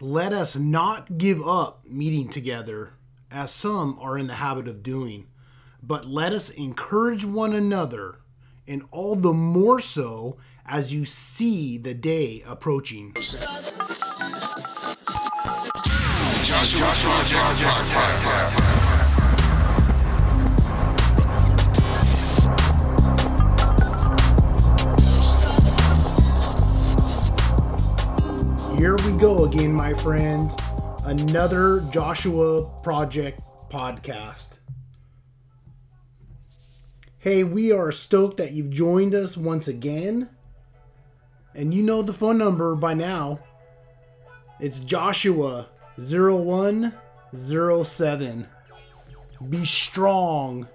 Let us not give up meeting together, as some are in the habit of doing, but let us encourage one another, and all the more so as you see the day approaching. Joshua. Go again, my friends. Another Joshua Project podcast. Hey, we are stoked that you've joined us once again. And you know the phone number by now. It's Joshua 0107. Be strong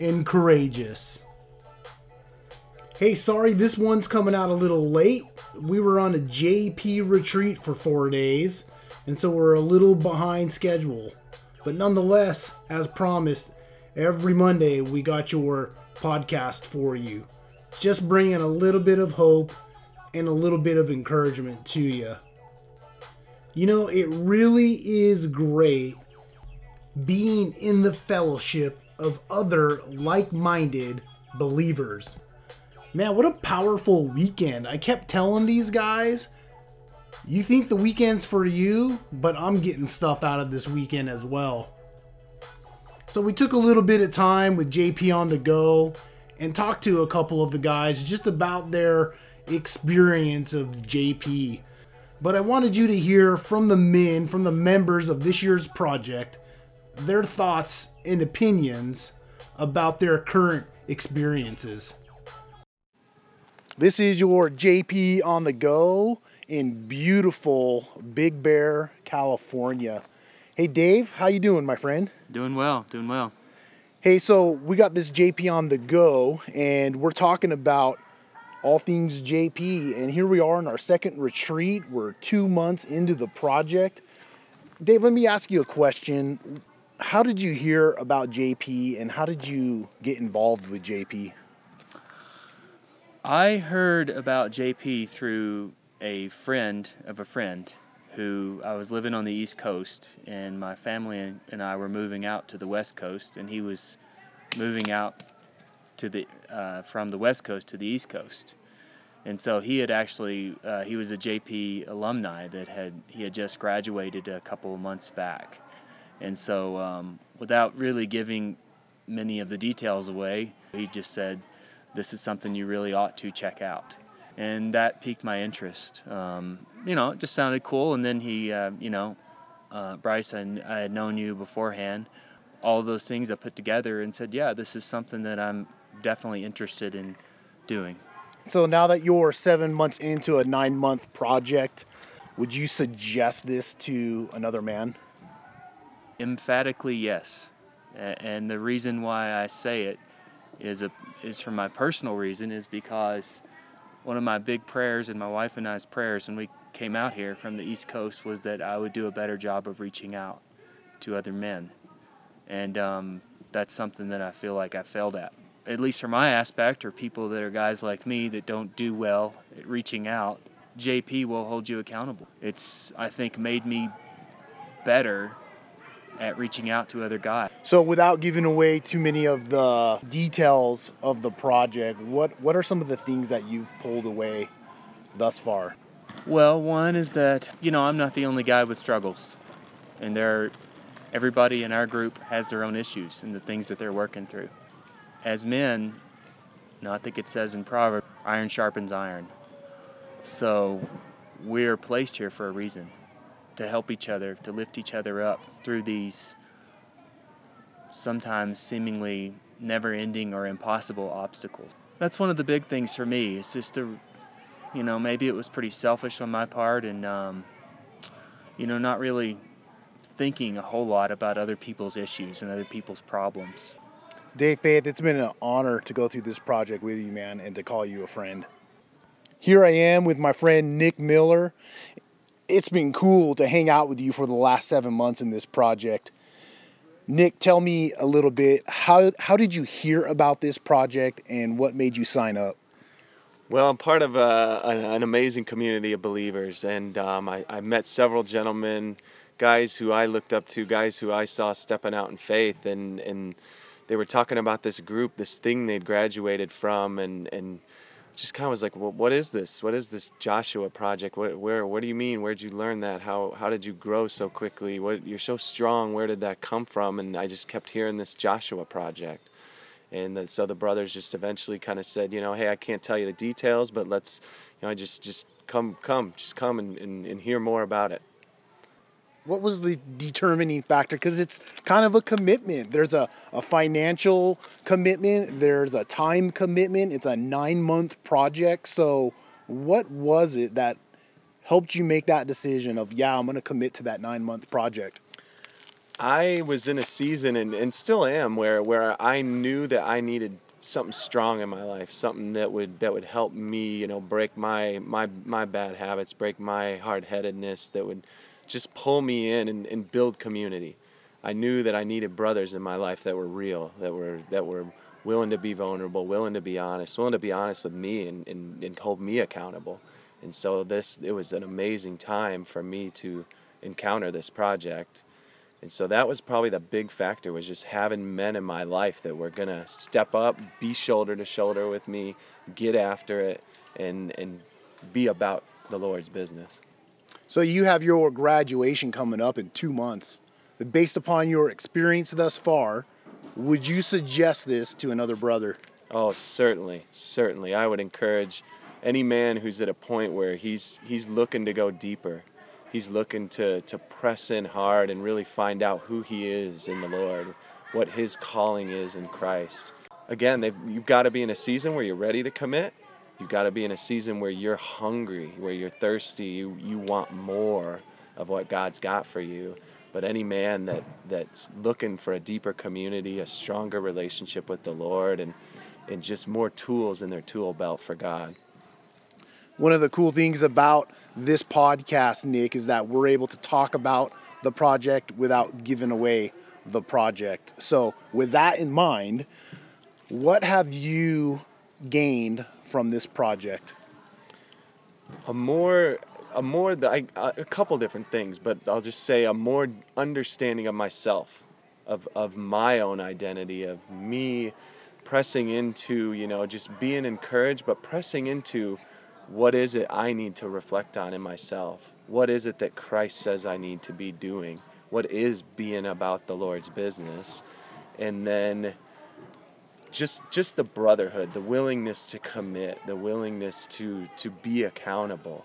and courageous. Hey, sorry, this one's coming out a little late. We were on a JP retreat for four days, and so we're a little behind schedule. But nonetheless, as promised, every Monday we got your podcast for you. Just bringing a little bit of hope and a little bit of encouragement to you. You know, it really is great being in the fellowship of other like minded believers. Man, what a powerful weekend. I kept telling these guys, you think the weekend's for you, but I'm getting stuff out of this weekend as well. So we took a little bit of time with JP on the go and talked to a couple of the guys just about their experience of JP. But I wanted you to hear from the men, from the members of this year's project, their thoughts and opinions about their current experiences. This is your JP on the go in beautiful Big Bear, California. Hey Dave, how you doing, my friend? Doing well, doing well. Hey, so we got this JP on the go and we're talking about all things JP and here we are in our second retreat. We're 2 months into the project. Dave, let me ask you a question. How did you hear about JP and how did you get involved with JP? I heard about JP through a friend of a friend who I was living on the East Coast, and my family and I were moving out to the West Coast, and he was moving out to the uh, from the West Coast to the East Coast, and so he had actually uh, he was a JP alumni that had he had just graduated a couple of months back, and so um, without really giving many of the details away, he just said this is something you really ought to check out. And that piqued my interest. Um, you know, it just sounded cool. And then he, uh, you know, uh, Bryce, I, I had known you beforehand. All those things I put together and said, yeah, this is something that I'm definitely interested in doing. So now that you're seven months into a nine month project, would you suggest this to another man? Emphatically, yes. And the reason why I say it is a is for my personal reason is because one of my big prayers and my wife and I's prayers when we came out here from the East Coast was that I would do a better job of reaching out to other men, and um, that's something that I feel like I failed at. At least for my aspect, or people that are guys like me that don't do well at reaching out, JP will hold you accountable. It's I think made me better at reaching out to other guys. So, without giving away too many of the details of the project, what what are some of the things that you've pulled away thus far? Well, one is that you know I'm not the only guy with struggles, and there, everybody in our group has their own issues and the things that they're working through. As men, you know, I think it says in Proverbs, "Iron sharpens iron." So, we're placed here for a reason to help each other, to lift each other up through these sometimes seemingly never ending or impossible obstacles. That's one of the big things for me. It's just to, you know, maybe it was pretty selfish on my part and, um, you know, not really thinking a whole lot about other people's issues and other people's problems. Dave Faith, it's been an honor to go through this project with you, man, and to call you a friend. Here I am with my friend Nick Miller, it's been cool to hang out with you for the last seven months in this project. Nick, tell me a little bit how how did you hear about this project and what made you sign up? Well, I'm part of a, an, an amazing community of believers, and um, I, I met several gentlemen, guys who I looked up to, guys who I saw stepping out in faith, and, and they were talking about this group, this thing they'd graduated from, and, and just kind of was like, well, what is this? What is this Joshua project? What, where, what do you mean? Where'd you learn that? How, how did you grow so quickly? What, you're so strong. Where did that come from? And I just kept hearing this Joshua project. And the, so the brothers just eventually kind of said, you know, hey, I can't tell you the details, but let's, you know, just, just come, come, just come and, and, and hear more about it. What was the determining factor? Because it's kind of a commitment. There's a, a financial commitment, there's a time commitment, it's a nine month project. So, what was it that helped you make that decision of, yeah, I'm going to commit to that nine month project? I was in a season and, and still am where, where I knew that I needed something strong in my life, something that would that would help me, you know, break my my my bad habits, break my hard headedness, that would just pull me in and, and build community. I knew that I needed brothers in my life that were real, that were that were willing to be vulnerable, willing to be honest, willing to be honest with me and, and, and hold me accountable. And so this it was an amazing time for me to encounter this project. And so that was probably the big factor was just having men in my life that were gonna step up, be shoulder to shoulder with me, get after it, and and be about the Lord's business. So you have your graduation coming up in two months. Based upon your experience thus far, would you suggest this to another brother? Oh, certainly, certainly. I would encourage any man who's at a point where he's he's looking to go deeper. He's looking to to press in hard and really find out who he is in the Lord, what his calling is in Christ. Again, you've got to be in a season where you're ready to commit, you got to be in a season where you're hungry, where you're thirsty, you, you want more of what God's got for you. But any man that, that's looking for a deeper community, a stronger relationship with the Lord, and, and just more tools in their tool belt for God. One of the cool things about this podcast, Nick, is that we're able to talk about the project without giving away the project. So, with that in mind, what have you gained from this project? A more a more I, a couple different things, but I'll just say a more understanding of myself, of of my own identity, of me pressing into, you know, just being encouraged, but pressing into what is it I need to reflect on in myself? What is it that Christ says I need to be doing? What is being about the Lord's business? And then just just the brotherhood, the willingness to commit, the willingness to to be accountable.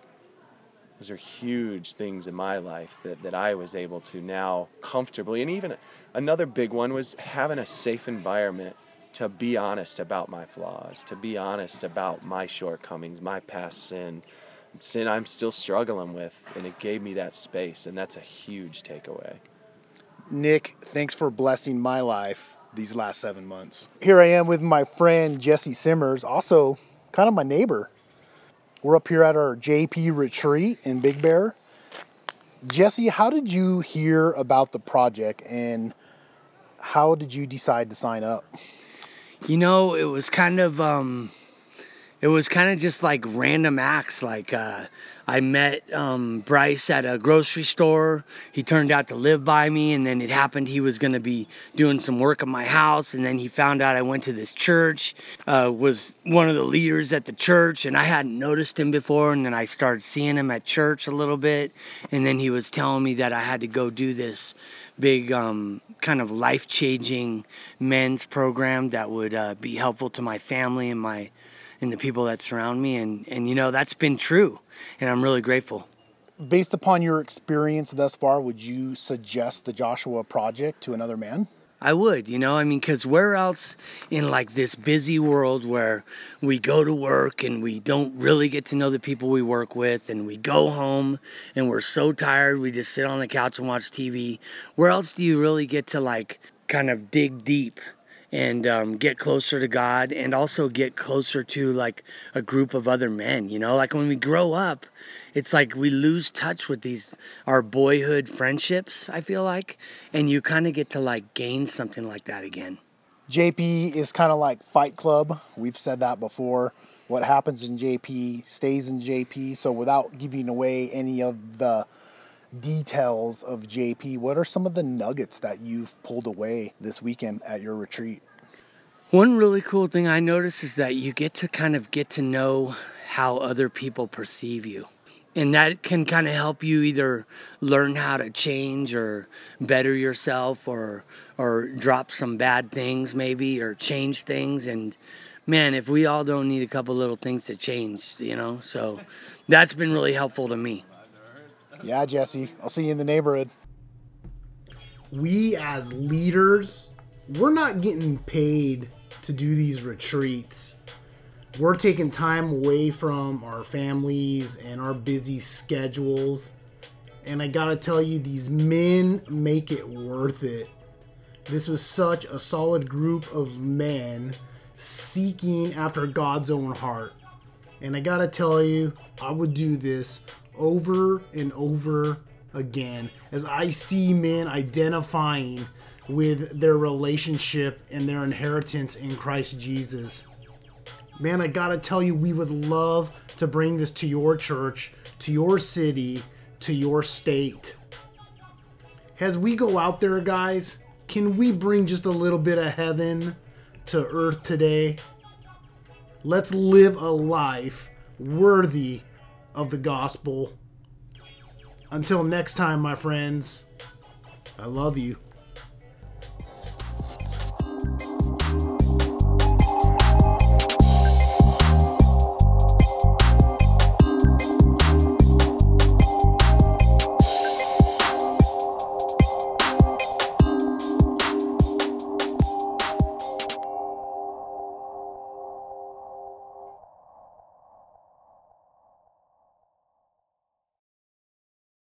Those are huge things in my life that, that I was able to now comfortably and even another big one was having a safe environment to be honest about my flaws, to be honest about my shortcomings, my past sin, sin I'm still struggling with, and it gave me that space, and that's a huge takeaway. Nick, thanks for blessing my life these last seven months. Here I am with my friend Jesse Simmers, also kind of my neighbor. We're up here at our JP retreat in Big Bear. Jesse, how did you hear about the project and how did you decide to sign up? You know, it was kind of um, it was kind of just like random acts. Like uh, I met um, Bryce at a grocery store. He turned out to live by me, and then it happened he was going to be doing some work at my house. And then he found out I went to this church, uh, was one of the leaders at the church, and I hadn't noticed him before. And then I started seeing him at church a little bit, and then he was telling me that I had to go do this big um, kind of life changing men's program that would uh, be helpful to my family and my and the people that surround me. And, and you know, that's been true. And I'm really grateful. Based upon your experience thus far, would you suggest the Joshua Project to another man? I would, you know, I mean, because where else in like this busy world where we go to work and we don't really get to know the people we work with and we go home and we're so tired, we just sit on the couch and watch TV. Where else do you really get to like kind of dig deep and um, get closer to God and also get closer to like a group of other men. You know, like when we grow up, it's like we lose touch with these our boyhood friendships. I feel like, and you kind of get to like gain something like that again. JP is kind of like Fight Club. We've said that before. what happens in JP stays in JP. So, without giving away any of the details of JP, what are some of the nuggets that you've pulled away this weekend at your retreat? One really cool thing I noticed is that you get to kind of get to know how other people perceive you. And that can kind of help you either learn how to change or better yourself or or drop some bad things maybe or change things and man, if we all don't need a couple little things to change, you know. So that's been really helpful to me. Yeah, Jesse, I'll see you in the neighborhood. We as leaders, we're not getting paid to do these retreats. We're taking time away from our families and our busy schedules. And I gotta tell you, these men make it worth it. This was such a solid group of men seeking after God's own heart. And I gotta tell you, I would do this over and over again as I see men identifying with their relationship and their inheritance in Christ Jesus. Man, I gotta tell you, we would love to bring this to your church, to your city, to your state. As we go out there, guys, can we bring just a little bit of heaven to earth today? Let's live a life worthy of the gospel. Until next time, my friends, I love you.